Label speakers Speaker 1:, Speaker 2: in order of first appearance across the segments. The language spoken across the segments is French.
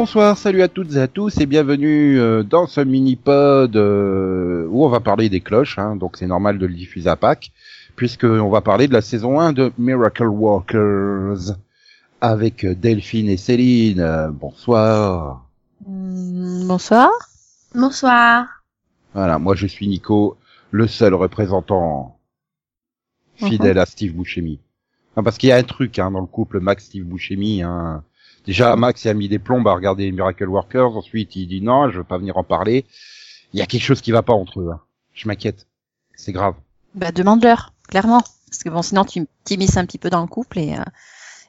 Speaker 1: Bonsoir, salut à toutes et à tous et bienvenue euh, dans ce mini-pod euh, où on va parler des cloches, hein, donc c'est normal de le diffuser à Pâques, puisqu'on va parler de la saison 1 de Miracle Workers avec euh, Delphine et Céline. Euh, bonsoir.
Speaker 2: Mm, Bonsoir.
Speaker 3: Bonsoir.
Speaker 1: Voilà, moi je suis Nico, le seul représentant fidèle à Steve Buscemi. Non, parce qu'il y a un truc hein, dans le couple Max-Steve Buscemi. Hein. Déjà, Max a mis des plombes à regarder Miracle Workers. Ensuite, il dit non, je veux pas venir en parler. Il y a quelque chose qui va pas entre eux. hein. Je m'inquiète. C'est grave.
Speaker 2: Bah demande-leur, clairement. Parce que bon, sinon tu t'immisces un petit peu dans le couple et, euh,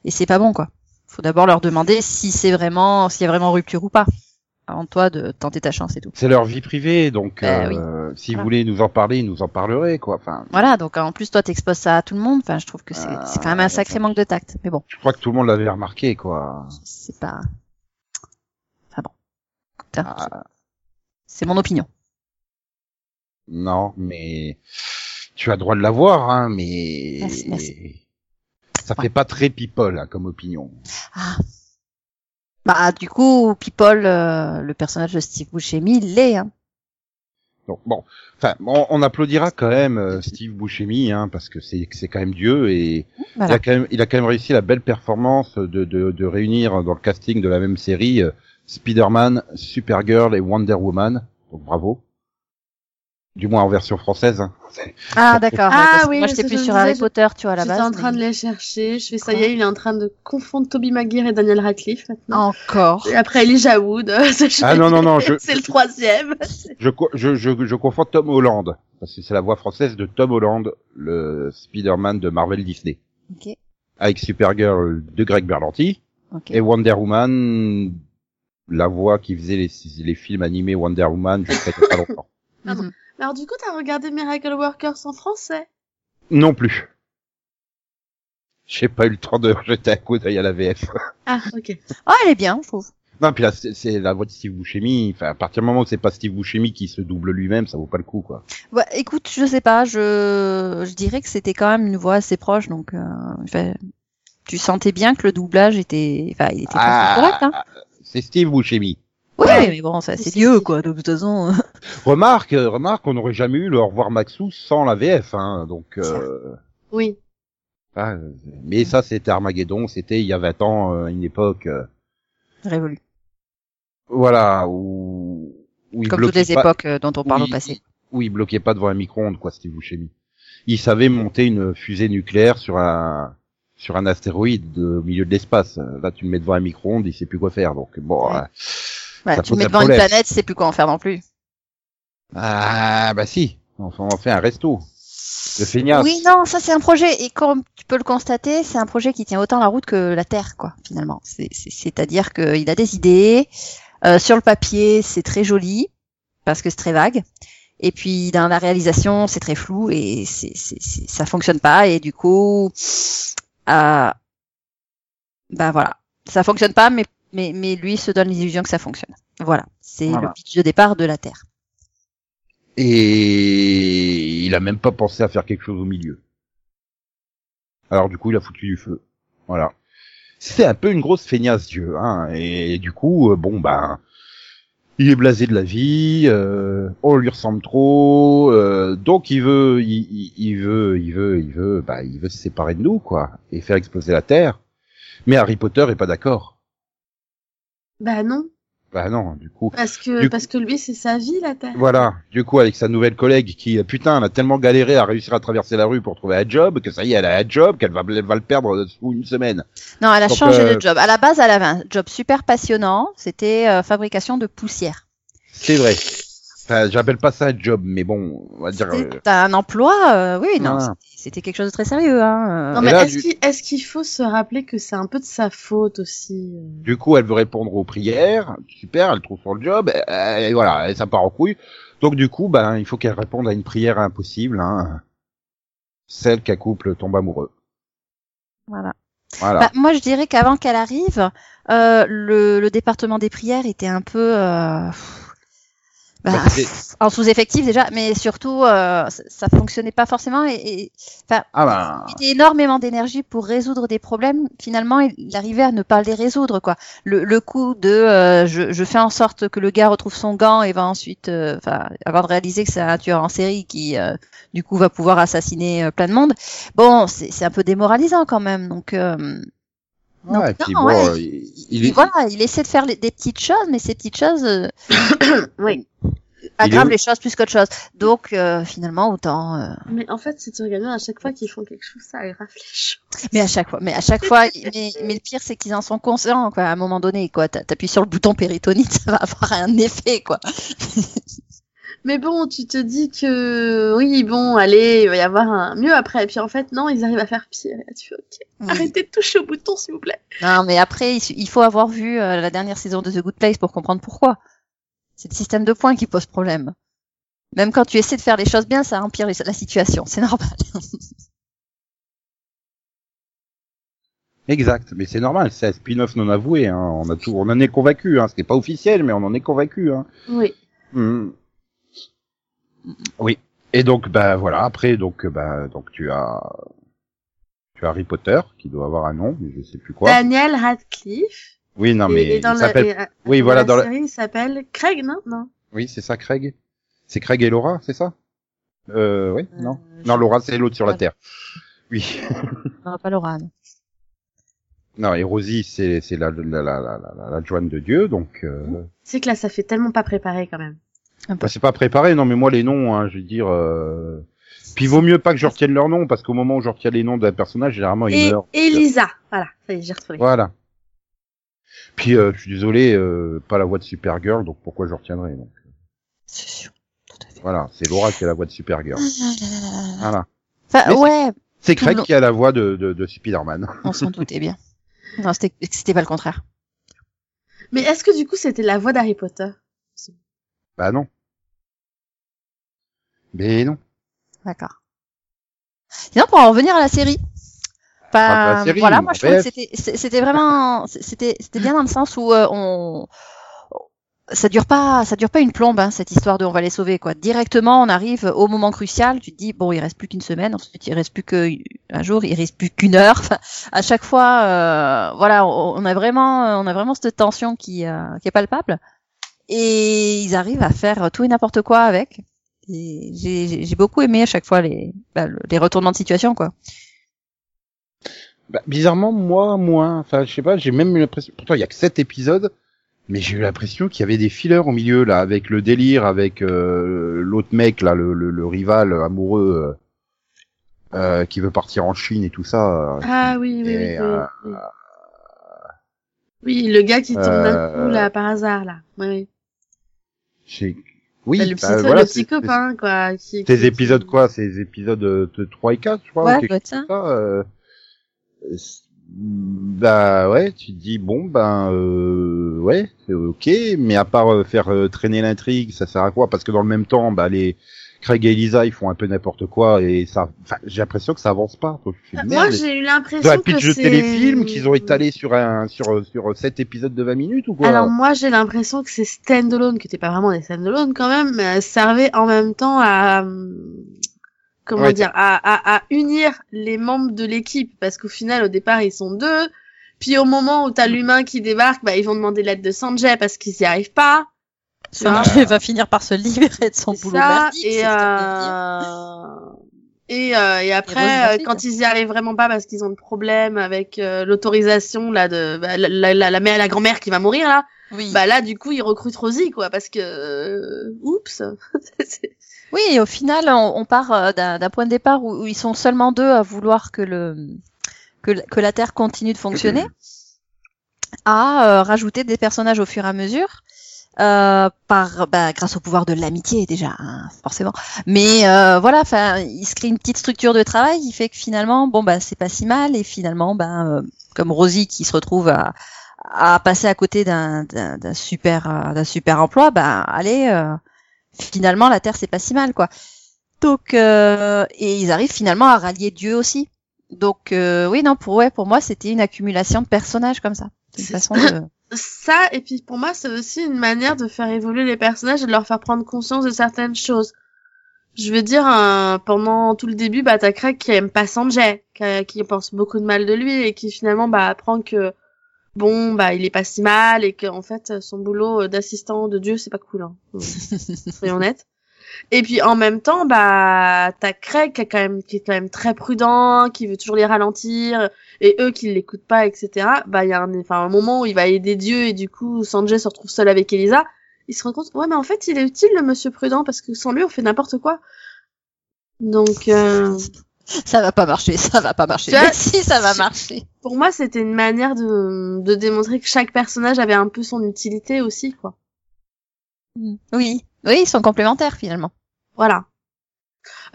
Speaker 2: et c'est pas bon quoi. Faut d'abord leur demander si c'est vraiment, s'il y a vraiment rupture ou pas. Avant toi de tenter ta chance et tout.
Speaker 1: C'est leur vie privée, donc
Speaker 2: Euh,
Speaker 1: euh, si
Speaker 2: Voilà.
Speaker 1: vous voulez nous en parler, nous en parlerez quoi. Enfin,
Speaker 2: Voilà, donc en plus toi t'exposes ça à tout le monde. Enfin, je trouve que c'est
Speaker 1: Ah,
Speaker 2: quand même un sacré manque de tact. Mais bon,
Speaker 1: je crois que tout le monde l'avait remarqué quoi.
Speaker 2: c'est pas. Enfin bon.
Speaker 1: Ah,
Speaker 2: C'est mon opinion.
Speaker 1: non, mais tu as droit de l'avoir, hein, mais
Speaker 2: Merci, merci.
Speaker 1: ça fait pas très people hein, comme opinion.
Speaker 2: Ah. Bah du coup, People, euh, le personnage de Steve Buscemi, il l'est. Hein.
Speaker 1: Donc bon, enfin, on, on applaudira quand même euh, Steve Buscemi, hein, parce que c'est c'est quand même Dieu et il a quand même il a quand même réussi la belle performance de de, de réunir dans le casting de la même série euh, Spider-Man, Supergirl et Wonder Woman. Donc bravo. Du moins en version française. Hein.
Speaker 2: Ah d'accord.
Speaker 3: Ah oui,
Speaker 2: moi j'étais plus sur Harry Potter, tu vois à la
Speaker 3: J'étais
Speaker 2: base.
Speaker 3: en train
Speaker 2: mais-
Speaker 3: de les chercher. Je fais ça y est, il est en train de confondre Toby Maguire et Daniel Radcliffe maintenant.
Speaker 2: Encore.
Speaker 3: Et après Elijah Wood. c'est
Speaker 1: Ah non non non, je
Speaker 3: C'est le troisième.
Speaker 1: je je je, je confonds Tom Holland parce que c'est la voix française de Tom Holland, le Spider-Man de Marvel Disney,
Speaker 2: Ok.
Speaker 1: avec Supergirl de Greg Berlanti. Et Wonder Woman, la voix qui faisait les, les films animés Wonder Woman jusqu'à pas longtemps.
Speaker 2: Mhm.
Speaker 3: Alors du coup, t'as regardé Miracle Workers en français?
Speaker 1: Non plus. J'ai pas eu le temps de jeter un coup d'œil à la VF.
Speaker 3: Ah, ok.
Speaker 2: Ah, elle est bien, je trouve.
Speaker 1: Non, puis là, c'est la voix de Steve Buscemi. Enfin, à partir du moment où c'est pas Steve Buscemi qui se double lui-même, ça vaut pas le coup, quoi.
Speaker 2: Ouais, écoute, je sais pas, je, je dirais que c'était quand même une voix assez proche, donc euh, enfin, tu sentais bien que le doublage était, enfin, il était pas correct, hein.
Speaker 1: c'est Steve Buscemi.
Speaker 2: Oui,
Speaker 3: Ouais.
Speaker 2: mais bon, ça, c'est Dieu, quoi, de toute façon.
Speaker 1: Remarque, euh, remarque, on n'aurait jamais eu le Au revoir Maxou sans la VF, hein. Donc, euh,
Speaker 3: Oui.
Speaker 1: ah, euh, mais ça, c'était Armageddon. C'était il y a 20 ans, euh, une époque, euh,
Speaker 2: Révolu.
Speaker 1: voilà, où,
Speaker 2: Comme toutes les
Speaker 1: pas-
Speaker 2: époques dont on parle au passé.
Speaker 1: où il bloquait pas devant un micro-ondes, quoi, Steve Buscemi. Il savait monter une fusée nucléaire sur un sur un astéroïde de- au milieu de l'espace. Là, tu le mets devant un micro-ondes, il sait plus quoi faire. Donc bon.
Speaker 2: Ouais.
Speaker 1: euh,
Speaker 2: Ouais,
Speaker 1: ça
Speaker 2: tu mets devant une planète, sais plus quoi en faire non plus.
Speaker 1: ah bah si. Enfin, on fait un resto. De.
Speaker 2: Oui, non, ça c'est un projet, et comme tu peux le constater, c'est un projet qui tient autant la route que la Terre, quoi, finalement. C'est- c'est- C'est-à-dire qu'il a des idées, euh, sur le papier c'est très joli, parce que c'est très vague, et puis dans la réalisation c'est très flou, et c'est c'est- c'est- ça fonctionne pas, et du coup, euh, ben voilà, ça fonctionne pas, mais, mais, mais lui se donne l'illusion que ça fonctionne. Voilà, c'est
Speaker 1: Voilà.
Speaker 2: le pitch de départ de la Terre.
Speaker 1: Et il a même pas pensé à faire quelque chose au milieu. Alors du coup, il a foutu du feu. Voilà. C'est un peu une grosse feignasse Dieu, hein. Et, du coup, euh, bon ben, il est blasé de la vie, euh, on lui ressemble trop, euh, donc il veut, il, il- il veut, il veut, il veut, bah, il veut se séparer de nous, quoi, et faire exploser la Terre. Mais Harry Potter est pas d'accord.
Speaker 3: Bah non.
Speaker 1: Bah non, du coup.
Speaker 3: Parce que,
Speaker 1: Du
Speaker 3: parce que lui, c'est sa vie, la Terre.
Speaker 1: Voilà, du coup, avec sa nouvelle collègue qui, euh, putain, elle a tellement galéré à réussir à traverser la rue pour trouver un job, que ça y est, elle a un job, qu'elle va, elle va le perdre sous une semaine.
Speaker 2: Non, elle a
Speaker 1: Donc,
Speaker 2: changé
Speaker 1: euh,
Speaker 2: de job. À la base, elle avait un job super passionnant. C'était euh, fabrication de poussière.
Speaker 1: C'est vrai. Enfin, j'appelle pas ça un job, mais bon, on va dire... euh,
Speaker 2: C'était un emploi, euh, oui, non,
Speaker 1: Voilà.
Speaker 2: c'était- quelque chose de très sérieux. Hein.
Speaker 3: Non,
Speaker 1: Et
Speaker 3: mais est-ce
Speaker 1: du-
Speaker 3: qu'il est-ce qu'il faut se rappeler que c'est un peu de sa faute aussi euh
Speaker 1: Du coup, elle veut répondre aux prières, super, elle trouve son job, et, et voilà, et ça part en couille. Donc du coup, ben, il faut qu'elle réponde à une prière impossible, hein. Celle qu'un couple tombe amoureux.
Speaker 2: Voilà.
Speaker 1: Voilà.
Speaker 2: Bah, moi, je dirais qu'avant qu'elle arrive, euh, le, le département des prières était un peu. euh, Bah,
Speaker 1: Bah,
Speaker 2: en sous-effectif déjà, mais surtout, euh, ça, fonctionnait pas forcément. Et, et- enfin,
Speaker 1: Ah bah,
Speaker 2: il mettait énormément d'énergie pour résoudre des problèmes. Finalement, il arrivait à ne pas les résoudre, quoi. Le, le coup de, euh, je, je fais en sorte que le gars retrouve son gant et va ensuite, euh, avant de réaliser que c'est un tueur en série qui, euh, du coup, va pouvoir assassiner euh, plein de monde. Bon, c'est c'est un peu démoralisant quand même. Donc, Donc,
Speaker 1: ouais, et puis
Speaker 2: non,
Speaker 1: bon,
Speaker 2: ouais,
Speaker 1: euh, il, il
Speaker 2: il-
Speaker 1: est,
Speaker 2: voilà, il essaie de faire les- des petites choses, mais ces petites choses euh,
Speaker 3: Oui.
Speaker 2: aggravent les choses plus qu'autre chose. Donc, euh, finalement, autant. euh,
Speaker 3: Mais en fait, si tu regardes bien, à chaque fois qu'ils font quelque chose, ça aggrave les choses.
Speaker 2: Mais à chaque fois, mais à chaque fois, mais, mais le pire c'est qu'ils en sont conscients quoi. À un moment donné, quoi, T'a- t'appuies sur le bouton péritonite, ça va avoir un effet quoi.
Speaker 3: Mais bon, tu te dis que oui, bon, allez, il va y avoir un mieux après. Et puis en fait, non, ils arrivent à faire pire. Et là, tu fais, ok,
Speaker 2: Oui.
Speaker 3: arrêtez de toucher au bouton, s'il vous plaît.
Speaker 2: Non, mais après, il, faut avoir vu euh, la dernière saison de The Good Place pour comprendre pourquoi. C'est le système de points qui pose problème. Même quand tu essaies de faire les choses bien, ça empire la situation. C'est normal.
Speaker 1: exact, mais c'est normal, c'est un spin-off non avoué, hein. on a tout, on en est convaincu, hein. c'était pas officiel, mais on en est convaincu, hein.
Speaker 3: Oui.
Speaker 1: Mhm. Oui. Et donc bah voilà, après donc bah donc tu as tu as Harry Potter qui doit avoir un nom, mais je sais plus quoi.
Speaker 3: Daniel Radcliffe.
Speaker 1: Oui, non mais
Speaker 3: et dans
Speaker 1: il s'appelle
Speaker 3: euh,
Speaker 1: Oui, voilà dans la
Speaker 3: série, il s'appelle Craig, non? Non.
Speaker 1: Oui, c'est ça Craig. C'est Craig et Laura, c'est ça? Euh oui,
Speaker 2: Euh,
Speaker 1: non. Non, Laura c'est l'autre sur la terre. Oui.
Speaker 2: Non, pas Laura. non.
Speaker 1: non, et Rosie c'est c'est la la la la la, la jointe de Dieu, donc euh,
Speaker 3: C'est que là, ça fait tellement pas préparé quand même.
Speaker 1: Bah, c'est pas préparé. Non, mais moi les noms, hein, je veux dire. Euh... Puis il vaut mieux pas que je retienne leurs noms parce qu'au moment où je retiens les noms d'un personnage, généralement il
Speaker 3: Et
Speaker 1: meurt.
Speaker 3: Elisa. Voilà, ça y est, j'ai retrouvé.
Speaker 1: Voilà. Puis euh, je suis désolé, euh, pas la voix de Supergirl, donc pourquoi je retiendrai donc
Speaker 2: C'est sûr. Tout à fait.
Speaker 1: Voilà, c'est Laura qui a la voix de Supergirl. Voilà.
Speaker 2: Enfin,
Speaker 1: Mais
Speaker 2: ouais,
Speaker 1: C'est Craig qui a la voix de, de, de Spider-Man.
Speaker 2: on s'en doutait bien. Non, c'était c'était pas le contraire.
Speaker 3: Mais est-ce que du coup, c'était la voix d'Harry Potter?
Speaker 1: Bah non. Mais non.
Speaker 2: D'accord. Sinon, pour en revenir à la série.
Speaker 1: Enfin, la série,
Speaker 2: voilà, moi je trouvais que c'était vraiment c'était c'était bien dans le sens où euh, on ça dure pas ça dure pas une plombe hein, cette histoire de on va les sauver quoi. Directement, on arrive au moment crucial, tu te dis bon, il reste plus qu'une semaine, ensuite il reste plus qu'un jour, il reste plus qu'une heure. Enfin, à chaque fois euh, voilà, on, on a vraiment on a vraiment cette tension qui euh, qui est palpable et ils arrivent à faire tout et n'importe quoi avec. J'ai j'ai- j'ai beaucoup aimé à chaque fois les bah, le- les retournements de situation quoi.
Speaker 1: Bah, bizarrement, moi, moins. Enfin, je sais pas, j'ai même eu l'impression. Pourtant, il y a que sept épisodes, mais j'ai eu l'impression qu'il y avait des fillers au milieu là, avec le délire, avec euh, l'autre mec là, le, le, le rival amoureux euh, euh, qui veut partir en Chine et tout ça.
Speaker 3: Ah oui, oui, oui.
Speaker 1: Et,
Speaker 3: oui,
Speaker 1: euh,
Speaker 3: oui. Oui, le gars qui tombe d'un
Speaker 1: Euh,
Speaker 3: coup là par hasard là. Oui, oui.
Speaker 1: j'ai- Oui,
Speaker 3: Bah, le,
Speaker 1: bah,
Speaker 3: psycho,
Speaker 1: voilà,
Speaker 3: le
Speaker 1: c'est-
Speaker 3: psychopathe quoi. Qui,
Speaker 1: c'est- Ces
Speaker 3: qui-
Speaker 1: épisodes quoi Ces épisodes euh, de 3 et 4, je crois.
Speaker 2: Ouais,
Speaker 1: ou quelque
Speaker 2: doit être ça.
Speaker 1: euh, euh, bah ouais, tu te dis bon ben euh, ouais, c'est ok, mais à part euh, faire euh, traîner l'intrigue, ça sert à quoi? Parce que dans le même temps, bah les Craig et Elisa, ils font un peu n'importe quoi et ça, enfin, j'ai l'impression que ça avance pas. Je fais,
Speaker 3: Moi, j'ai eu l'impression que
Speaker 1: pitch de téléfilm qu'ils ont étalé sur un sur sur sept épisodes de 20 minutes ou quoi
Speaker 3: Alors moi j'ai l'impression que c'est standalone, que t'es pas vraiment des standalone quand même, mais elles servaient en même temps à euh, comment
Speaker 1: Ouais,
Speaker 3: dire à, à, à unir les membres de l'équipe parce qu'au final au départ ils sont deux, puis au moment où t'as l'humain qui débarque, bah ils vont demander l'aide de Sanjay parce qu'ils y arrivent pas. Vois
Speaker 2: Sanjay va finir par se libérer de son boulot
Speaker 3: ça,
Speaker 2: merdique,
Speaker 3: et
Speaker 2: ce veut dire.
Speaker 3: euh... et, euh, et
Speaker 2: Et
Speaker 3: après euh, quand ils y arrivent vraiment pas parce qu'ils ont le problème avec euh, l'autorisation là de bah, la, la, la, la mère la grand-mère qui va mourir là
Speaker 2: Oui.
Speaker 3: bah là du coup ils recrutent Rosie quoi parce que euh, oups
Speaker 2: Oui, et au final, on, on part d'un point de départ où, où ils sont seulement deux à vouloir que le que, que la Terre continue de fonctionner, à euh, rajouter des personnages au fur et à mesure. Euh, par bah, grâce au pouvoir de l'amitié déjà hein, forcément mais euh, voilà enfin il se crée une petite structure de travail qui fait que finalement bon bah c'est pas si mal et finalement ben euh, comme Rosie qui se retrouve à, à passer à côté d'un super euh, d'un super emploi bah allez euh, finalement la Terre c'est pas si mal quoi. Donc euh, et ils arrivent finalement à rallier Dieu aussi. Donc euh, oui non pour ouais pour moi c'était une accumulation de personnages comme ça. C'est une
Speaker 3: C'est-
Speaker 2: façon de
Speaker 3: ça, et puis pour moi, c'est aussi une manière de faire évoluer les personnages et de leur faire prendre conscience de certaines choses. Je veux dire, euh, pendant tout le début, bah, t'as Craig qui aime pas Sanjay, qui, qui pense beaucoup de mal de lui et qui finalement, bah, apprend que, bon, bah, il est pas si mal et qu'en fait, son boulot d'assistant de Dieu, c'est pas cool, hein. Soyons honnêtes. Et puis en même temps, bah t'as Craig qui est quand même qui est quand même très prudent, qui veut toujours les ralentir, et eux qui l'écoutent pas, etc. Bah il y a un, enfin un moment où il va aider Dieu et du coup Sanjay se retrouve seul avec Elisa. Il se rend compte, ouais mais en fait il est utile le Monsieur prudent parce que sans lui on fait n'importe quoi. Donc euh...
Speaker 2: ça va pas marcher, ça va pas marcher. Mais si ça va marcher.
Speaker 3: Pour moi c'était une manière de de démontrer que chaque personnage avait un peu son utilité aussi quoi.
Speaker 2: Oui, oui, ils sont complémentaires finalement.
Speaker 3: Voilà.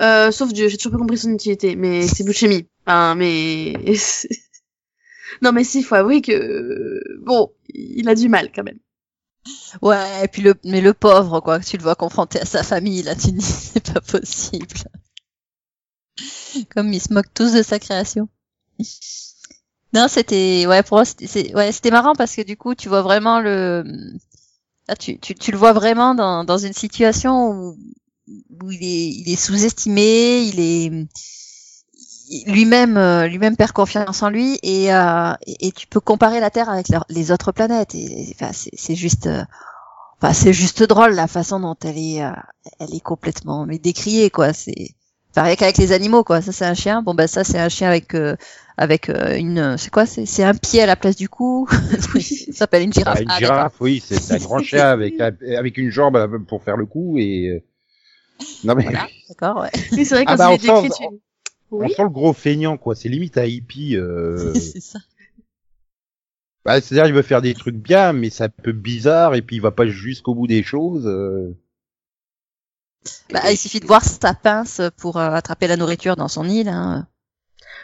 Speaker 3: Euh, sauf Dieu, j'ai toujours pas compris son utilité, mais c'est Bouchemi. Enfin, mais... non, mais si, faut avouer que... Bon, il a du mal quand même.
Speaker 2: Ouais, et puis le, mais le pauvre, quoi, tu le vois confronté à sa famille, là, tu dis, c'est pas possible. Comme ils se moquent tous de sa création. Non, c'était, ouais, pour moi, c'était, ouais, c'était marrant parce que du coup, tu vois vraiment le, Là, tu, le vois vraiment dans, une situation où, où il est, il est sous-estimé, il est lui-même euh, lui-même perd confiance en lui et, euh, et, tu peux comparer la Terre avec les autres planètes. Et enfin c'est juste euh, c'est juste drôle la façon dont elle est elle est complètement décriée quoi. C'est pareil qu'avec les animaux quoi. Ça c'est un chien. Bon ben ça c'est un chien avec avec euh, une c'est quoi? C'est c'est un pied à la place du cou. Ça s'appelle une girafe.
Speaker 1: Ah, une girafe oui c'est un grand chien avec avec une jambe pour faire le cou et euh,
Speaker 2: non mais voilà, d'accord ouais.
Speaker 3: Oui, c'est vrai ah, bah, on, sent,
Speaker 1: on, oui. on sent le gros feignant quoi. C'est limite à hippie euh...
Speaker 2: c'est ça.
Speaker 1: Bah, c'est-à-dire il veut faire des trucs bien mais c'est un peu bizarre et puis il va pas jusqu'au bout des choses euh...
Speaker 2: bah, il suffit de voir sa pince pour euh, attraper la nourriture dans son île hein.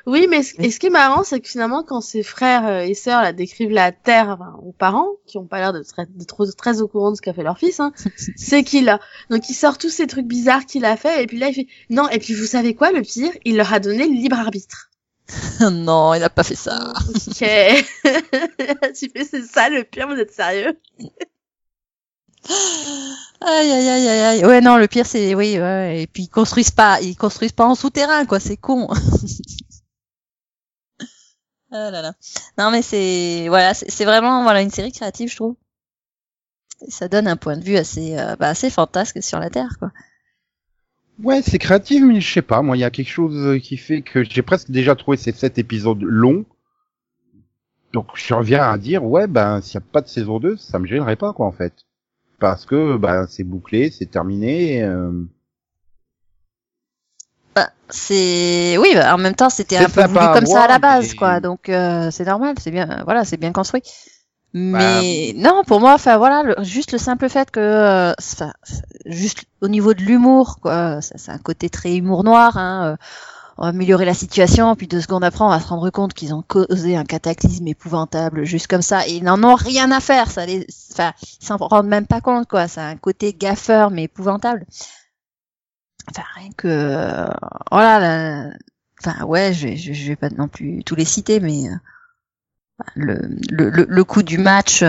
Speaker 3: Oui, mais ce, et ce qui est marrant, c'est que finalement, quand ses frères euh, et sœurs la décrivent la Terre enfin, aux parents, qui ont pas l'air de, très, de trop très au courant de ce qu'a fait leur fils, hein, c'est qu'il a donc il sort tous ces trucs bizarres qu'il a fait, et puis là il fait non, et puis vous savez quoi, le pire, il leur a donné le libre arbitre.
Speaker 2: non, il a pas fait ça.
Speaker 3: Ok, tu fais c'est ça le pire, vous êtes sérieux?
Speaker 2: Aïe aïe aïe aïe Ouais non, le pire c'est oui ouais. et puis ils construisent pas, ils construisent pas en souterrain quoi, c'est con. Ah là là. Non mais c'est voilà, c'est vraiment voilà une série créative je trouve. Et ça donne un point de vue assez euh, bah, assez fantasque sur la Terre quoi.
Speaker 1: Ouais, c'est créatif mais je sais pas, moi il y a quelque chose qui fait que j'ai presque déjà trouvé ces sept épisodes longs. Donc je reviens à dire ouais ben s'il y a pas de saison 2, ça me gênerait pas quoi en fait. Parce que ben c'est bouclé, c'est terminé. Euh...
Speaker 2: Bah, c'est oui, bah, en même temps, c'était un peu voulu comme ça à la base, quoi. Donc euh, c'est normal, c'est bien, voilà, c'est bien construit. Mais bah, non, pour moi, enfin voilà, le, juste le simple fait que, euh, juste au niveau de l'humour, quoi, c'est un côté très humour noir. Hein, euh, on va améliorer la situation, puis deux secondes après, on va se rendre compte qu'ils ont causé un cataclysme épouvantable, juste comme ça, et ils n'en ont rien à faire. Ça les, enfin, ils s'en rendent même pas compte, quoi. C'est un côté gaffeur mais épouvantable. Enfin rien que voilà enfin ouais je, je, je vais pas non plus tous les citer mais euh, le, le, le coup du match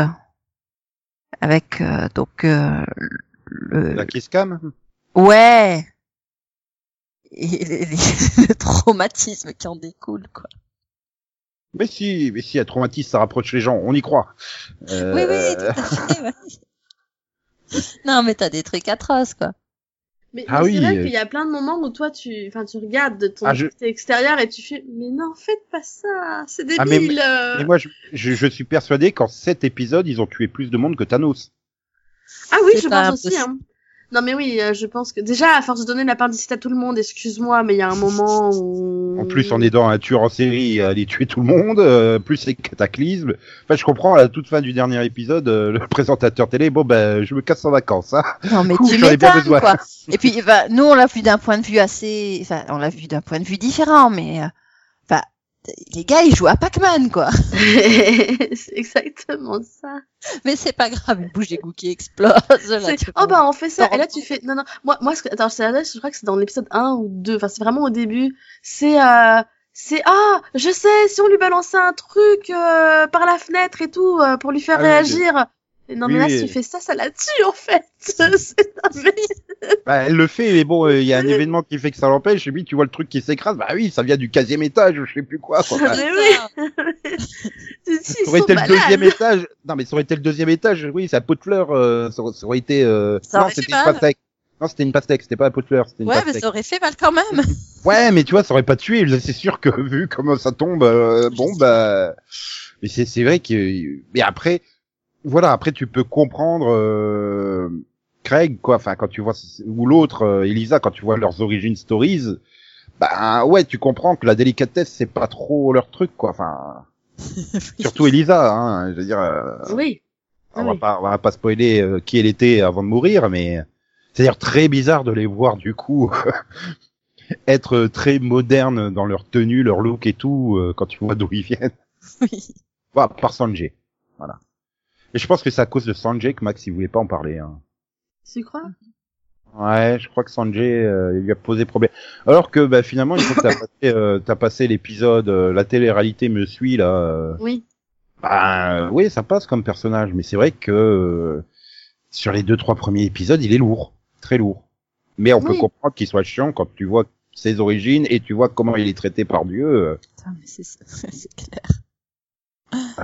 Speaker 2: avec euh, donc euh, le
Speaker 1: la kiss cam.
Speaker 2: Ouais. Et les, le traumatisme qui en découle quoi
Speaker 1: mais si mais si un traumatisme ça rapproche les gens on y croit
Speaker 2: euh... oui oui tout à fait non mais t'as des trucs atroces quoi
Speaker 3: mais, ah oui, c'est vrai qu'il y a plein de moments où toi tu, enfin, tu regardes de ton ah, je... extérieur et tu fais, mais non, faites pas ça, c'est débile.
Speaker 1: Ah, mais, mais, moi, je, je, je suis persuadé qu'en cet épisode, ils ont tué plus de monde que Thanos.
Speaker 3: Ah oui, je pense aussi. Hein. Non mais oui, euh, je pense que déjà à force de donner l'appendicite à tout le monde, excuse-moi, mais il y a un moment où
Speaker 1: en plus en aidant un tueur en série à aller tuer tout le monde, euh, plus c'est cataclysme. Enfin, je comprends à la toute fin du dernier épisode, euh, le présentateur télé, bon ben je me casse en vacances. Hein.
Speaker 2: Non mais tu m'étonnes quoi. Et puis bah, nous on l'a vu d'un point de vue assez, enfin on l'a vu d'un point de vue différent, mais les gars, ils jouent à Pac-Man, quoi.
Speaker 3: c'est exactement ça.
Speaker 2: Mais c'est pas grave, une bouche d'égout qui explose.
Speaker 3: Là, oh bah on fait ça. Et là tu fais non non. Moi moi ce que... attends je crois que c'est dans l'épisode 1 ou 2. Enfin c'est vraiment au début. C'est euh... c'est ah, je sais, si on lui balançait un truc euh, par la fenêtre et tout euh, pour lui faire
Speaker 1: Ah
Speaker 3: réagir. Non
Speaker 1: Oui,
Speaker 3: mais là,
Speaker 1: oui.
Speaker 3: si tu fais ça, ça la tue en fait.
Speaker 1: Bah, elle le fait, mais bon, euh, il y a un événement qui fait que ça l'empêche, et puis tu vois le truc qui s'écrase, bah oui, ça vient du 15e étage, ou je sais plus quoi. quoi. Bah,
Speaker 3: Mais oui. Si,
Speaker 1: ça aurait été le deuxième étage. Non, mais ça aurait été le deuxième étage, oui, c'est à pot de fleurs, euh, ça, aurait- ça aurait été, euh...
Speaker 2: Ça
Speaker 1: non,
Speaker 2: aurait fait
Speaker 1: c'était une pastèque. Non, c'était une pastèque, c'était pas à pot de fleurs, c'était une
Speaker 2: Ouais, mais ça aurait fait mal quand même.
Speaker 1: Ouais, mais tu vois, ça aurait pas tué. C'est sûr que vu comment ça tombe, euh, bon bah, mais c'est c'est vrai que, mais après, voilà, après tu peux comprendre euh, Craig quoi. Enfin, quand tu vois ou l'autre euh, Elisa, quand tu vois leurs origin stories, bah ouais, tu comprends que la délicatesse c'est pas trop leur truc quoi. Enfin, surtout Elisa, hein. Je veux dire, euh,
Speaker 3: Oui.
Speaker 1: on va pas, on va pas spoiler euh, qui elle était avant de mourir, mais c'est d'ailleurs très bizarre de les voir du coup être très modernes dans leur tenue, leur look et tout euh, quand tu vois d'où ils viennent.
Speaker 2: Oui.
Speaker 1: Voilà, par Sanjay, voilà. Et je pense que c'est à cause de Sanjay que Max il voulait pas en parler. Hein.
Speaker 3: Tu crois?
Speaker 1: Ouais, je crois que Sanjay euh, lui a posé problème. Alors que bah, finalement une fois que t'as passé, euh, t'as passé l'épisode, euh, la télé-réalité me suit là. euh,
Speaker 3: Oui.
Speaker 1: Bah oui, ça passe comme personnage, mais c'est vrai que euh, sur les deux trois premiers épisodes, il est lourd, très lourd. Mais on peut comprendre qu'il soit chiant quand tu vois ses origines et tu vois comment il est traité par Dieu. euh,
Speaker 2: Putain, mais c'est c'est clair.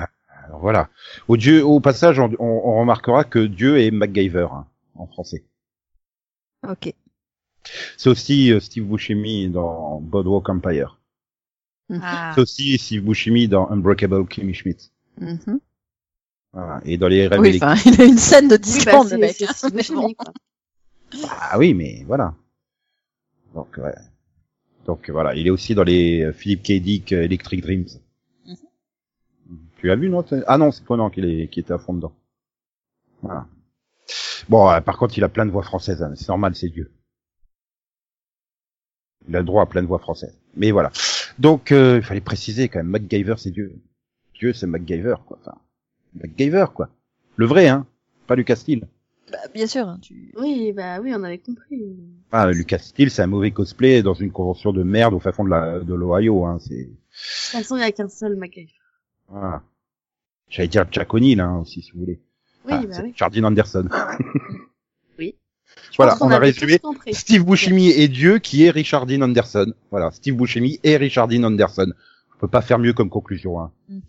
Speaker 1: Alors voilà. Au Dieu, au passage, on, on- on remarquera que Dieu est MacGyver hein, en français.
Speaker 2: Ok.
Speaker 1: C'est aussi euh, Steve Buscemi dans Boardwalk Empire.
Speaker 2: Ah.
Speaker 1: C'est aussi Steve Buscemi dans Unbreakable Kimmy Schmidt.
Speaker 2: Mhm.
Speaker 1: Voilà. Et dans les rêves
Speaker 2: Oui,
Speaker 1: électriques.
Speaker 2: enfin, il a une scène de 10
Speaker 3: Oui, bah,
Speaker 2: secondes, le mec. hein,
Speaker 3: Buscemi,
Speaker 2: bon.
Speaker 3: quoi.
Speaker 1: Ah oui, mais voilà. Donc, ouais. Donc voilà, il est aussi dans les euh, Philip K. Dick euh, Electric Dreams. Tu as vu, non Ah non, c'est Conan qui, est, qui était à fond dedans. Voilà. Bon, euh, par contre, il a plein de voix françaises. hein. C'est normal, c'est Dieu. Il a le droit à plein de voix françaises. Mais voilà. Donc, euh, il fallait préciser quand même, MacGyver, c'est Dieu. Dieu, c'est MacGyver, quoi. Enfin, MacGyver, quoi. Le vrai, hein. Pas Lucas Steele.
Speaker 2: Bah, bien sûr, hein, tu...
Speaker 3: Oui, bah oui, on avait compris.
Speaker 1: Ah, Lucas Steele, c'est un mauvais cosplay dans une convention de merde au fin fond de la de l'Ohio. Hein, c'est
Speaker 3: De toute façon, il n'y a qu'un seul MacGyver.
Speaker 1: Voilà. J'allais dire Jack O'Neill hein, aussi, si vous voulez.
Speaker 3: Oui,
Speaker 1: Ah,
Speaker 3: bah oui.
Speaker 1: Jardine Anderson.
Speaker 3: Oui. Je
Speaker 1: Voilà,
Speaker 3: qu'on
Speaker 1: on a résumé. Steve Buscemi est Dieu, qui est Richard Dean Anderson. Voilà, Steve Buscemi et Richard Dean Anderson. On peut pas faire mieux comme conclusion. Hein.
Speaker 2: Mhm.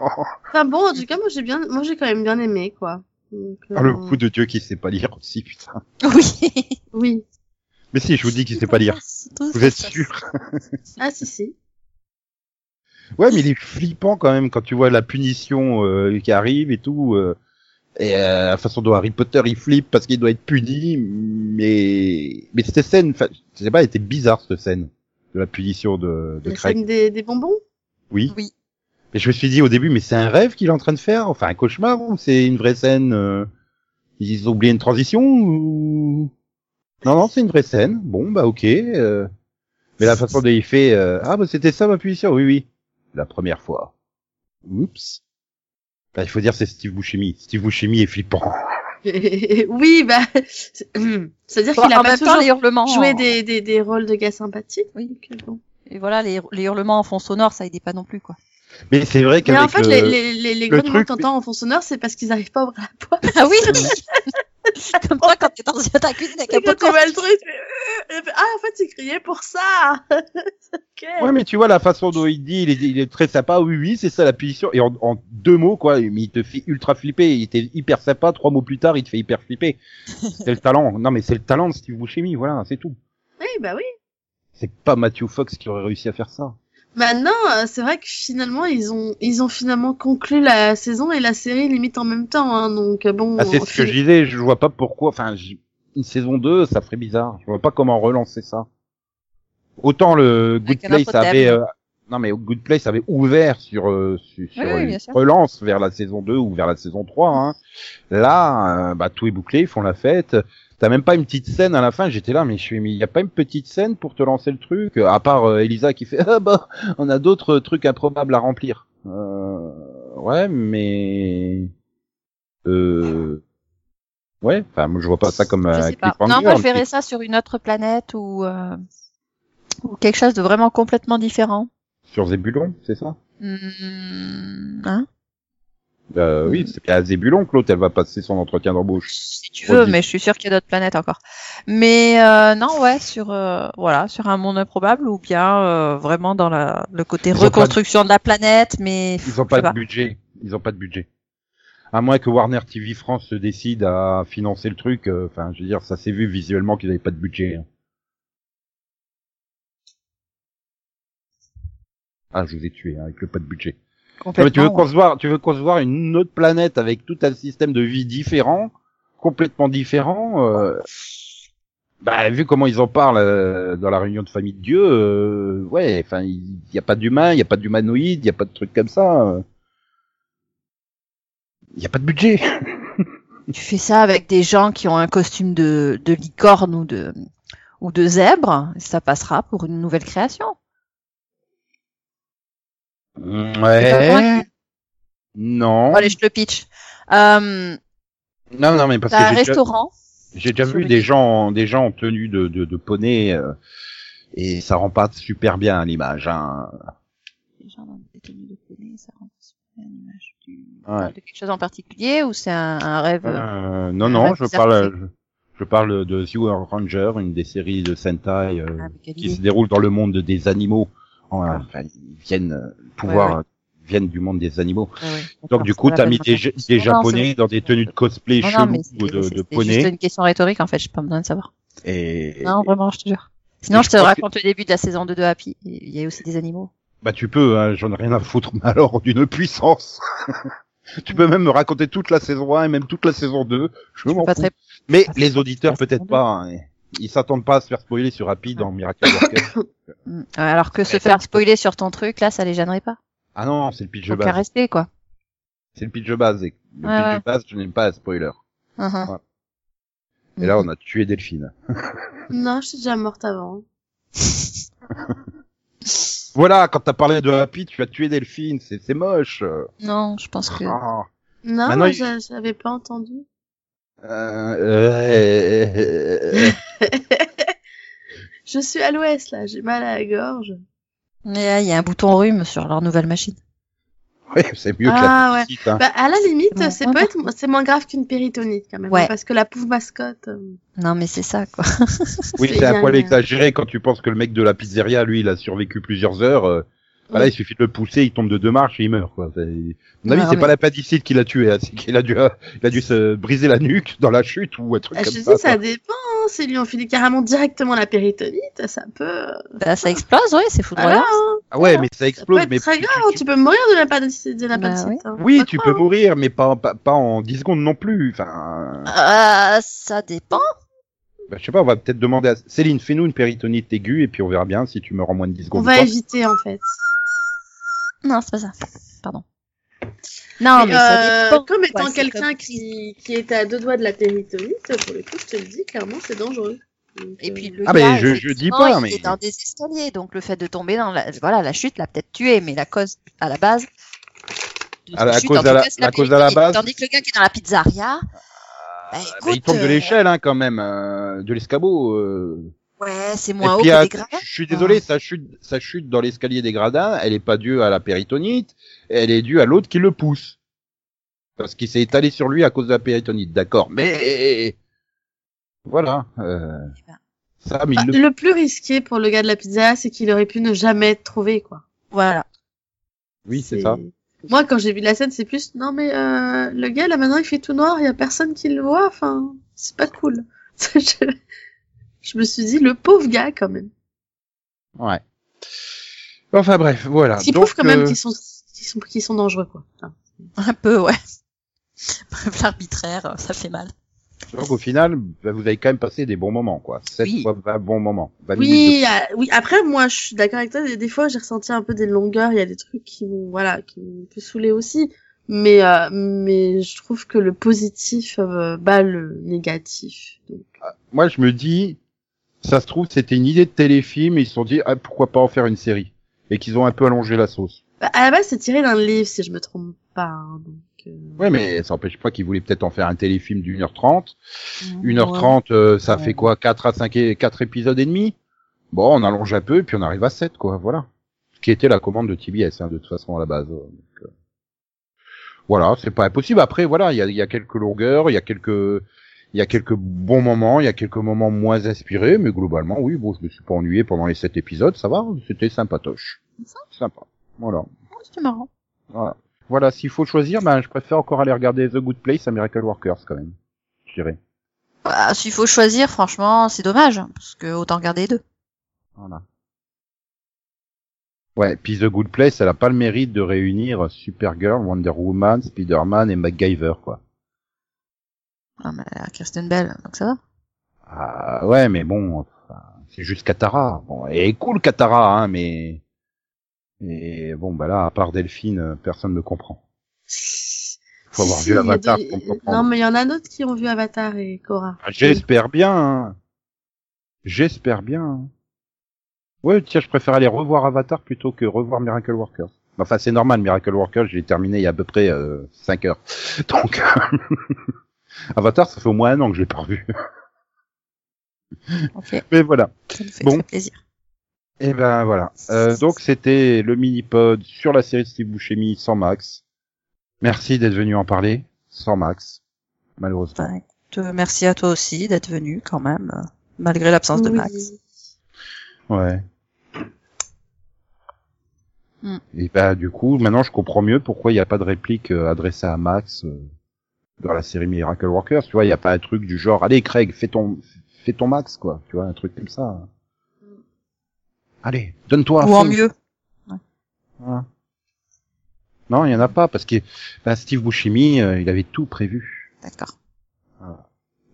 Speaker 3: Enfin bon, en tout cas, moi j'ai bien, moi j'ai quand même bien aimé, quoi. Donc, euh,
Speaker 1: Ah, le coup de Dieu qui sait pas lire aussi, putain.
Speaker 2: Oui.
Speaker 3: Oui.
Speaker 1: Mais si, je vous dis qu'il sait pas lire. Vous êtes sûr?
Speaker 3: Ah si si.
Speaker 1: Ouais, mais il est flippant quand même quand tu vois la punition euh, qui arrive et tout. euh, et euh, la façon dont Harry Potter il flippe parce qu'il doit être puni, mais mais cette scène, enfin, je sais pas, elle était bizarre cette scène de la punition de, de
Speaker 3: La
Speaker 1: Craig.
Speaker 3: scène des, des bonbons?
Speaker 1: Oui.
Speaker 2: Oui.
Speaker 1: Mais je me suis dit au début, mais c'est un rêve qu'il est en train de faire, enfin un cauchemar ou c'est une vraie scène euh, Ils ont oublié une transition ou? Non, non, c'est une vraie scène. Bon, bah ok. euh, Mais la façon dont il fait, euh, ah bah c'était ça ma punition, oui oui, la première fois. Oups. Bah, il faut dire c'est Steve Buscemi. Steve Buscemi est flippant.
Speaker 3: oui, bah, c'est- c'est-à-dire
Speaker 2: Bon,
Speaker 3: qu'il a
Speaker 2: en
Speaker 3: pas
Speaker 2: même temps,
Speaker 3: toujours
Speaker 2: les hurlements.
Speaker 3: joué des, des, des rôles de gars sympathiques.
Speaker 2: Oui.
Speaker 3: donc, euh, bon.
Speaker 2: Et voilà, les, les hurlements en fond sonore, ça aidait pas non plus, quoi.
Speaker 1: Mais c'est vrai
Speaker 3: Mais
Speaker 1: qu'avec
Speaker 3: en fait,
Speaker 1: le-
Speaker 3: les, les, les, les
Speaker 1: le
Speaker 3: grognements que
Speaker 1: truc-
Speaker 3: t'entends en fond sonore, c'est parce qu'ils arrivent pas à ouvrir la porte.
Speaker 2: Ah oui Comme toi, quand t'es dans ta cuisine avec un pot de
Speaker 3: le truc, tu fais, euh, ah, en fait, c'est crié pour ça. ok.
Speaker 1: Ouais, mais tu vois la façon dont il dit, il est, il est très sympa. Oui, oui, c'est ça la punition. Et en, en deux mots, quoi, mais il te fait ultra flipper. Il était hyper sympa. Trois mots plus tard, il te fait hyper flipper. C'est le talent. Non, mais c'est le talent de Steve Buscemi. Voilà, c'est tout.
Speaker 3: Oui, bah oui.
Speaker 1: C'est pas Matthew Fox qui aurait réussi à faire ça.
Speaker 3: Maintenant, euh, c'est vrai que finalement, ils ont, ils ont finalement conclu la saison et la série limite en même temps, hein, donc euh, bon.
Speaker 1: Ah, c'est ce que je disais. Je vois pas pourquoi. Enfin, une saison 2, ça ferait bizarre. Je vois pas comment relancer ça. Autant le Good Place avait, euh, non mais Good Place avait ouvert sur, euh, sur, sur
Speaker 2: Oui, oui,
Speaker 1: une
Speaker 2: bien sûr.
Speaker 1: relance vers la saison 2 ou vers la saison 3. Hein. Là, euh, bah tout est bouclé, ils font la fête. T'as même pas une petite scène à la fin. J'étais là, mais je suis, mais y a pas une petite scène pour te lancer le truc, à part euh, Elisa qui fait, ah bah, on a d'autres trucs improbables à remplir. Euh, ouais, mais, euh, ouais. Enfin, moi je vois pas ça comme
Speaker 2: Je
Speaker 1: un
Speaker 2: sais pas. Non, moi, je verrais ça sur une autre planète où, euh, Ou quelque chose de vraiment complètement différent.
Speaker 1: Sur Zébulon, c'est ça?
Speaker 2: Hmm, hein?
Speaker 1: Euh, Oui, c'est à Zébulon que l'autre, elle va passer son entretien d'embauche.
Speaker 2: si tu veux, mais je suis sûre qu'il y a d'autres planètes encore. Mais euh, non, ouais, sur euh, voilà, sur un monde improbable ou bien euh, vraiment dans la, le côté
Speaker 1: Ils de-
Speaker 2: reconstruction de la planète, mais
Speaker 1: Ils ont
Speaker 2: je
Speaker 1: pas de budget. Ils ont pas de budget. À moins que Warner TV France se décide à financer le truc. euh, Enfin, je veux dire, ça s'est vu visuellement qu'ils avaient pas de budget. hein. Ah, je vous ai tué hein, avec le pas de budget. Mais tu veux
Speaker 2: complètement.
Speaker 1: concevoir, tu veux concevoir une autre planète avec tout un système de vie différent, complètement différent. euh, bah, vu comment ils en parlent euh, dans la réunion de famille de Dieu, euh, ouais, enfin, il y, a pas d'humain, il y a pas d'humanoïde, il y a pas de trucs comme ça. euh. Il y a pas de budget.
Speaker 2: Tu fais ça avec des gens qui ont un costume de, de licorne ou de ou de zèbre, ça passera pour une nouvelle création.
Speaker 1: Ouais. Non.
Speaker 2: Allez, je te le pitch. Euh,
Speaker 1: Non, non, mais parce
Speaker 2: t'as un
Speaker 1: que j'ai déjà,
Speaker 2: restaurant.
Speaker 1: j'ai déjà vu des gens, des gens en tenue de, de, de poney, euh, et ça rend pas super bien à l'image. Hein.
Speaker 2: Les gens dans des tenues de poney, ça rend super une image du...
Speaker 1: Ouais.
Speaker 2: de quelque chose en particulier ou c'est un, un rêve euh,
Speaker 1: Euh, non,
Speaker 2: un
Speaker 1: non,
Speaker 2: rêve
Speaker 1: je parle, je, je parle de Zero Ranger, une des séries de Sentai euh,
Speaker 2: avec
Speaker 1: qui se déroule dans le monde des animaux. En- Enfin, ils viennent euh, pouvoir
Speaker 2: Ouais,
Speaker 1: euh, viennent du monde des animaux.
Speaker 2: Ouais, ouais,
Speaker 1: Donc du
Speaker 2: c'est
Speaker 1: coup, t'as
Speaker 2: la
Speaker 1: mis des,
Speaker 2: de
Speaker 1: des
Speaker 2: Non, non,
Speaker 1: japonais
Speaker 2: c'est-
Speaker 1: dans des tenues de cosplay
Speaker 2: Non, non,
Speaker 1: chelous
Speaker 2: mais
Speaker 1: ou
Speaker 2: c'est-
Speaker 1: de,
Speaker 2: c'est-
Speaker 1: de
Speaker 2: c'est
Speaker 1: poney.
Speaker 2: juste une question rhétorique en fait, j'ai pas besoin de savoir.
Speaker 1: Et
Speaker 2: Non, vraiment, je te jure. Sinon, je
Speaker 1: je
Speaker 2: te raconte le début de la saison 2 de Happy. Il y a aussi des animaux.
Speaker 1: bah tu peux, hein, j'en ai rien à foutre. Mais alors d'une puissance. tu peux même me raconter toute la saison 1 et même toute la saison 2. Je m'en fous.
Speaker 2: très...
Speaker 1: Mais les auditeurs peut-être pas. hein. Ils s'attendent pas à se faire spoiler sur Happy dans Miracle Worker.
Speaker 2: Alors que se faire spoiler sur ton truc, là, ça les gênerait pas.
Speaker 1: ah non, c'est le pitch de base.
Speaker 2: respect, quoi.
Speaker 1: C'est le pitch de base. Et le
Speaker 2: Ouais,
Speaker 1: pitch
Speaker 2: ouais.
Speaker 1: de base, je n'aime pas un spoiler.
Speaker 2: Mhm.
Speaker 1: Ouais. Et là, on a tué Delphine.
Speaker 3: Non, je suis déjà morte avant.
Speaker 1: Voilà, quand t'as parlé de Happy, tu as tué Delphine. C'est c'est moche.
Speaker 2: Non, je pense que...
Speaker 1: Ah.
Speaker 3: Non,
Speaker 1: Maintenant, il-
Speaker 3: j'a- j'avais pas entendu.
Speaker 1: Euh,
Speaker 3: Je suis à l'ouest, là, j'ai mal à la gorge.
Speaker 2: Mais là, il y a un bouton rhume sur leur nouvelle machine.
Speaker 1: ouais, c'est mieux que
Speaker 3: Ah,
Speaker 1: la
Speaker 3: ouais.
Speaker 1: Hein.
Speaker 3: Bah, à la limite,
Speaker 2: Bon,
Speaker 3: c'est être, c'est moins grave qu'une péritonite, quand même.
Speaker 2: Ouais.
Speaker 3: Parce que la pauvre mascotte, euh,
Speaker 2: Non, mais c'est ça, quoi.
Speaker 1: Oui,
Speaker 3: c'est
Speaker 1: un poil exagéré quand tu penses que le mec de la pizzeria, lui, il a survécu plusieurs heures. euh, Voilà,
Speaker 3: Oui.
Speaker 1: il suffit de le pousser, il tombe de deux marches et il meurt. Quoi. À mon avis, c'est
Speaker 2: mais-
Speaker 1: pas l'appendicite qui l'a tué, hein, c'est qu'il a dû, euh, il a dû se briser la nuque dans la chute ou un truc
Speaker 3: Ah,
Speaker 1: comme
Speaker 3: je
Speaker 1: ça.
Speaker 3: dis, ça dépend. hein. S'ils lui ont filé carrément directement la péritonite, ça peut.
Speaker 2: bah, ça explose, oui, c'est
Speaker 3: Voilà,
Speaker 2: foudroyant.
Speaker 3: hein.
Speaker 1: Ah ouais, mais ça
Speaker 3: Ça peut
Speaker 1: explose.
Speaker 3: être
Speaker 1: mais
Speaker 3: très
Speaker 1: tu-
Speaker 3: grave.
Speaker 1: tu-.
Speaker 3: Tu peux mourir de l'appendicite. De l'appendicite,
Speaker 2: oui.
Speaker 3: hein.
Speaker 1: Oui, tu peux mourir, mais pas, pas, pas en 10 secondes non plus. Enfin,
Speaker 2: Euh, ça dépend.
Speaker 1: bah, je sais pas, on va peut-être demander à Céline, fais-nous une péritonite aiguë et puis on verra bien si tu meurs en moins de 10
Speaker 3: On
Speaker 1: secondes.
Speaker 3: va
Speaker 1: ou pas.
Speaker 3: éviter, en fait.
Speaker 2: Non, c'est pas ça. Pardon. Non, mais,
Speaker 3: Mais,
Speaker 2: ça
Speaker 3: euh,
Speaker 2: dépend.
Speaker 3: comme étant quelqu'un
Speaker 2: comme-
Speaker 3: qui, qui était à deux doigts de la péritonite, pour le coup, je te le dis, clairement, c'est dangereux. Donc,
Speaker 2: Et
Speaker 3: euh,
Speaker 2: puis le
Speaker 1: Ah,
Speaker 2: gars,
Speaker 1: mais je- je dis pas,
Speaker 2: il
Speaker 1: mais-
Speaker 2: est dans des escaliers, donc le fait de tomber dans la, voilà, la chute l'a peut-être tué, mais la cause à la base.
Speaker 1: À la
Speaker 2: chute,
Speaker 1: cause à la-
Speaker 2: cas,
Speaker 1: la cause à la base-
Speaker 2: Tandis que le gars qui est dans la pizzeria, bah,
Speaker 1: Bah,
Speaker 2: écoute,
Speaker 1: il tombe de
Speaker 2: euh,
Speaker 1: l'échelle, hein, quand même, euh, de l'escabeau. Euh...
Speaker 2: ouais, c'est
Speaker 1: Et
Speaker 2: moins haut
Speaker 1: puis,
Speaker 2: que
Speaker 1: à-
Speaker 2: gradins.
Speaker 1: je suis désolé,
Speaker 2: Ah.
Speaker 1: sa chute, sa chute dans l'escalier des gradins, elle est pas due à la péritonite, elle est due à l'autre qui le pousse. Parce qu'il s'est étalé sur lui à cause de la péritonite, d'accord. Mais voilà. Euh... Ça, mais
Speaker 3: bah,
Speaker 1: le
Speaker 3: plus risqué pour le gars de la pizza, c'est qu'il aurait pu ne jamais être trouvé, quoi.
Speaker 2: Voilà.
Speaker 1: oui, c'est ça.
Speaker 3: Moi, quand j'ai vu la scène, c'est plus, non mais euh, le gars là maintenant il fait tout noir, il y a personne qui le voit, enfin, c'est pas cool. je... me suis dit le pauvre gars quand même.
Speaker 1: Ouais. Enfin bref, voilà.
Speaker 3: Ce qui
Speaker 1: Donc,
Speaker 3: prouve quand même
Speaker 1: euh,
Speaker 3: qu'ils sont, qu'ils sont, qu'ils sont dangereux quoi. Enfin,
Speaker 2: Un peu, ouais. Bref, l'arbitraire, ça fait mal.
Speaker 1: donc au final, bah, vous avez quand même passé des bons moments, quoi. 7
Speaker 2: Oui.
Speaker 1: fois 20 bons moments. 20 minutes
Speaker 3: Oui, euh, oui. Après, moi, je suis d'accord avec toi. Des, des fois, j'ai ressenti un peu des longueurs. Il y a des trucs qui m'ont, voilà, qui m'ont un peu saoulé aussi. Mais, euh, mais je trouve que le positif euh, bat le négatif. Donc,
Speaker 1: de- Moi, je me dis, ça se trouve, c'était une idée de téléfilm et ils se sont dit, ah, pourquoi pas en faire une série? Et qu'ils ont un peu allongé la sauce.
Speaker 3: bah, à la base, c'est tiré d'un livre, si je me trompe pas. hein, donc, euh,
Speaker 1: Ouais, mais ça n'empêche pas qu'ils voulaient peut-être en faire un téléfilm d'une heure trente. Une heure trente, euh, ça
Speaker 2: Ouais.
Speaker 1: fait quoi? Quatre à cinq, et- quatre épisodes et demi? Bon, on allonge un peu et puis on arrive à 7, quoi, voilà. Ce qui était la commande de TBS, hein, de toute façon, à la base. Donc, euh, Voilà, c'est pas impossible. Après, voilà, il y a, il y a quelques longueurs, il y a quelques... Il y a quelques bons moments, il y a quelques moments moins inspirés, mais globalement, oui, bon, je me suis pas ennuyé pendant les sept épisodes, ça va, c'était sympatoche. Sympa. Voilà.
Speaker 2: Oh, C'était marrant.
Speaker 1: Voilà. Voilà, s'il faut choisir, ben, je préfère encore aller regarder The Good Place à Miracle Workers, quand même. Je dirais.
Speaker 2: Bah, s'il faut choisir, franchement, c'est dommage, parce que autant regarder les deux.
Speaker 1: Voilà. Ouais, puis The Good Place, elle a pas le mérite de réunir Supergirl, Wonder Woman, Spider-Man et MacGyver, quoi.
Speaker 2: Ah, mais euh, Kirsten Bell, donc ça va.
Speaker 1: Ah, ouais, mais bon, c'est juste Katara. Bon, elle est cool, Katara, hein, mais... Et bon, bah là, à part Delphine, euh, personne ne comprend. Faut avoir
Speaker 3: Si,
Speaker 1: vu Avatar
Speaker 3: des-
Speaker 1: pour comprendre.
Speaker 3: Non, mais il y en a d'autres qui ont vu Avatar et Korra.
Speaker 1: Ah, J'espère bien. hein. J'espère bien. hein. Ouais, tiens, je préfère aller revoir Avatar plutôt que revoir Miracle Workers. Enfin, c'est normal, Miracle Workers, je l'ai terminé il y a à peu près euh, 5 heures. Donc, Avatar, ça fait au moins un an que je l'ai pas revu. Mais voilà.
Speaker 2: ça nous fait
Speaker 1: Bon.
Speaker 2: plaisir.
Speaker 1: Et ben voilà. Euh, donc, c'était le mini-pod sur la série de Steve Buscemi sans Max. Merci d'être venu en parler. Sans Max. Malheureusement.
Speaker 2: Euh, merci à toi aussi d'être venu quand même, euh, malgré l'absence de. Max.
Speaker 1: Ouais.
Speaker 2: Hmm.
Speaker 1: Et bah du coup, maintenant je comprends mieux pourquoi il n'y a pas de réplique euh, adressée à Max euh, dans la série Miracle Workers. Tu vois, il n'y a pas un truc du genre, allez Craig, fais ton, fais ton Max quoi. Tu vois, un truc comme ça. Allez, donne-toi.
Speaker 2: Ou en mieux.
Speaker 1: Voilà. Non, il y en a pas parce que bah, Steve Buscemi, euh, il avait tout prévu.
Speaker 2: D'accord.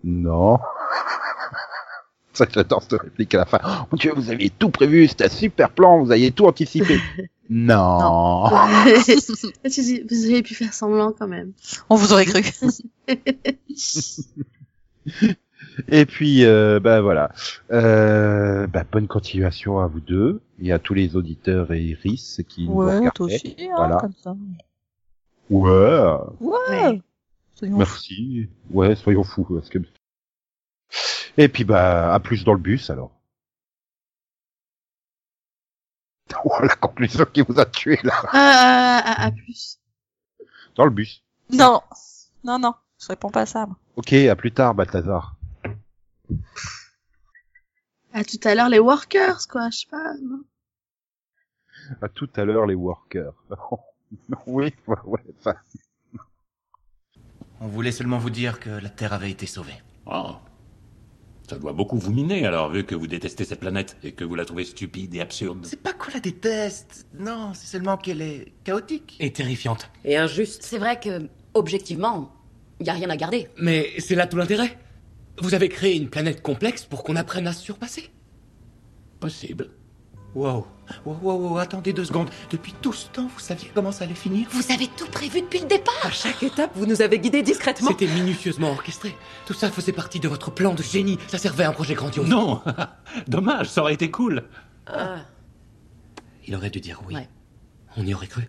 Speaker 1: Non. Ça, j'adore cette réplique à la fin. Oh, mon Dieu, vous aviez tout prévu, c'était un super plan, vous aviez tout anticipé. non.
Speaker 3: Tu dis, vous avez pu faire semblant quand même.
Speaker 2: On vous aurait cru.
Speaker 1: Et puis, euh, bah voilà. Euh, bah, bonne continuation à vous deux et à tous les auditeurs et iris qui nous
Speaker 2: ouais,
Speaker 1: regardaient.
Speaker 2: toi aussi, hein,
Speaker 1: Voilà.
Speaker 2: comme ça.
Speaker 1: Ouais.
Speaker 2: Ouais.
Speaker 3: Ouais.
Speaker 2: Soyons fous.
Speaker 1: Merci. Ouais, soyons fous. Parce que... Et puis, bah, à plus dans le bus alors. Oh, la conclusion qui vous a tué là.
Speaker 3: Ah, à, à plus.
Speaker 1: Dans le bus.
Speaker 2: Non. Non, non. Je réponds pas à ça. moi.
Speaker 1: Ok, à plus tard, Balthazar.
Speaker 3: À tout à l'heure, les workers, quoi, je sais pas. non
Speaker 1: À tout à l'heure, les workers. oui, ouais, ouais, enfin,
Speaker 4: On voulait seulement vous dire que la Terre avait été sauvée.
Speaker 5: Oh. Ça doit beaucoup vous miner alors, vu que vous détestez cette planète et que vous la trouvez stupide et absurde.
Speaker 4: C'est pas qu'on la déteste. Non, c'est seulement qu'elle est chaotique. Et terrifiante.
Speaker 6: Et injuste. C'est vrai que, objectivement, y a rien à garder.
Speaker 7: Mais c'est là tout l'intérêt. Vous avez créé une planète complexe pour qu'on apprenne à se surpasser.
Speaker 5: Possible.
Speaker 4: Wow. Wow, wow, wow, attendez deux secondes. Depuis tout ce temps, vous saviez comment ça allait finir
Speaker 6: Vous avez tout prévu depuis le départ.
Speaker 7: À chaque étape,
Speaker 6: Vous nous avez guidés discrètement.
Speaker 7: c'était minutieusement orchestré. Tout ça faisait partie de votre plan de génie. Ça servait à un projet grandiose.
Speaker 5: Non Dommage, ça aurait été cool.
Speaker 6: Ah,
Speaker 7: Il aurait dû dire oui.
Speaker 6: Ouais.
Speaker 7: On y aurait cru.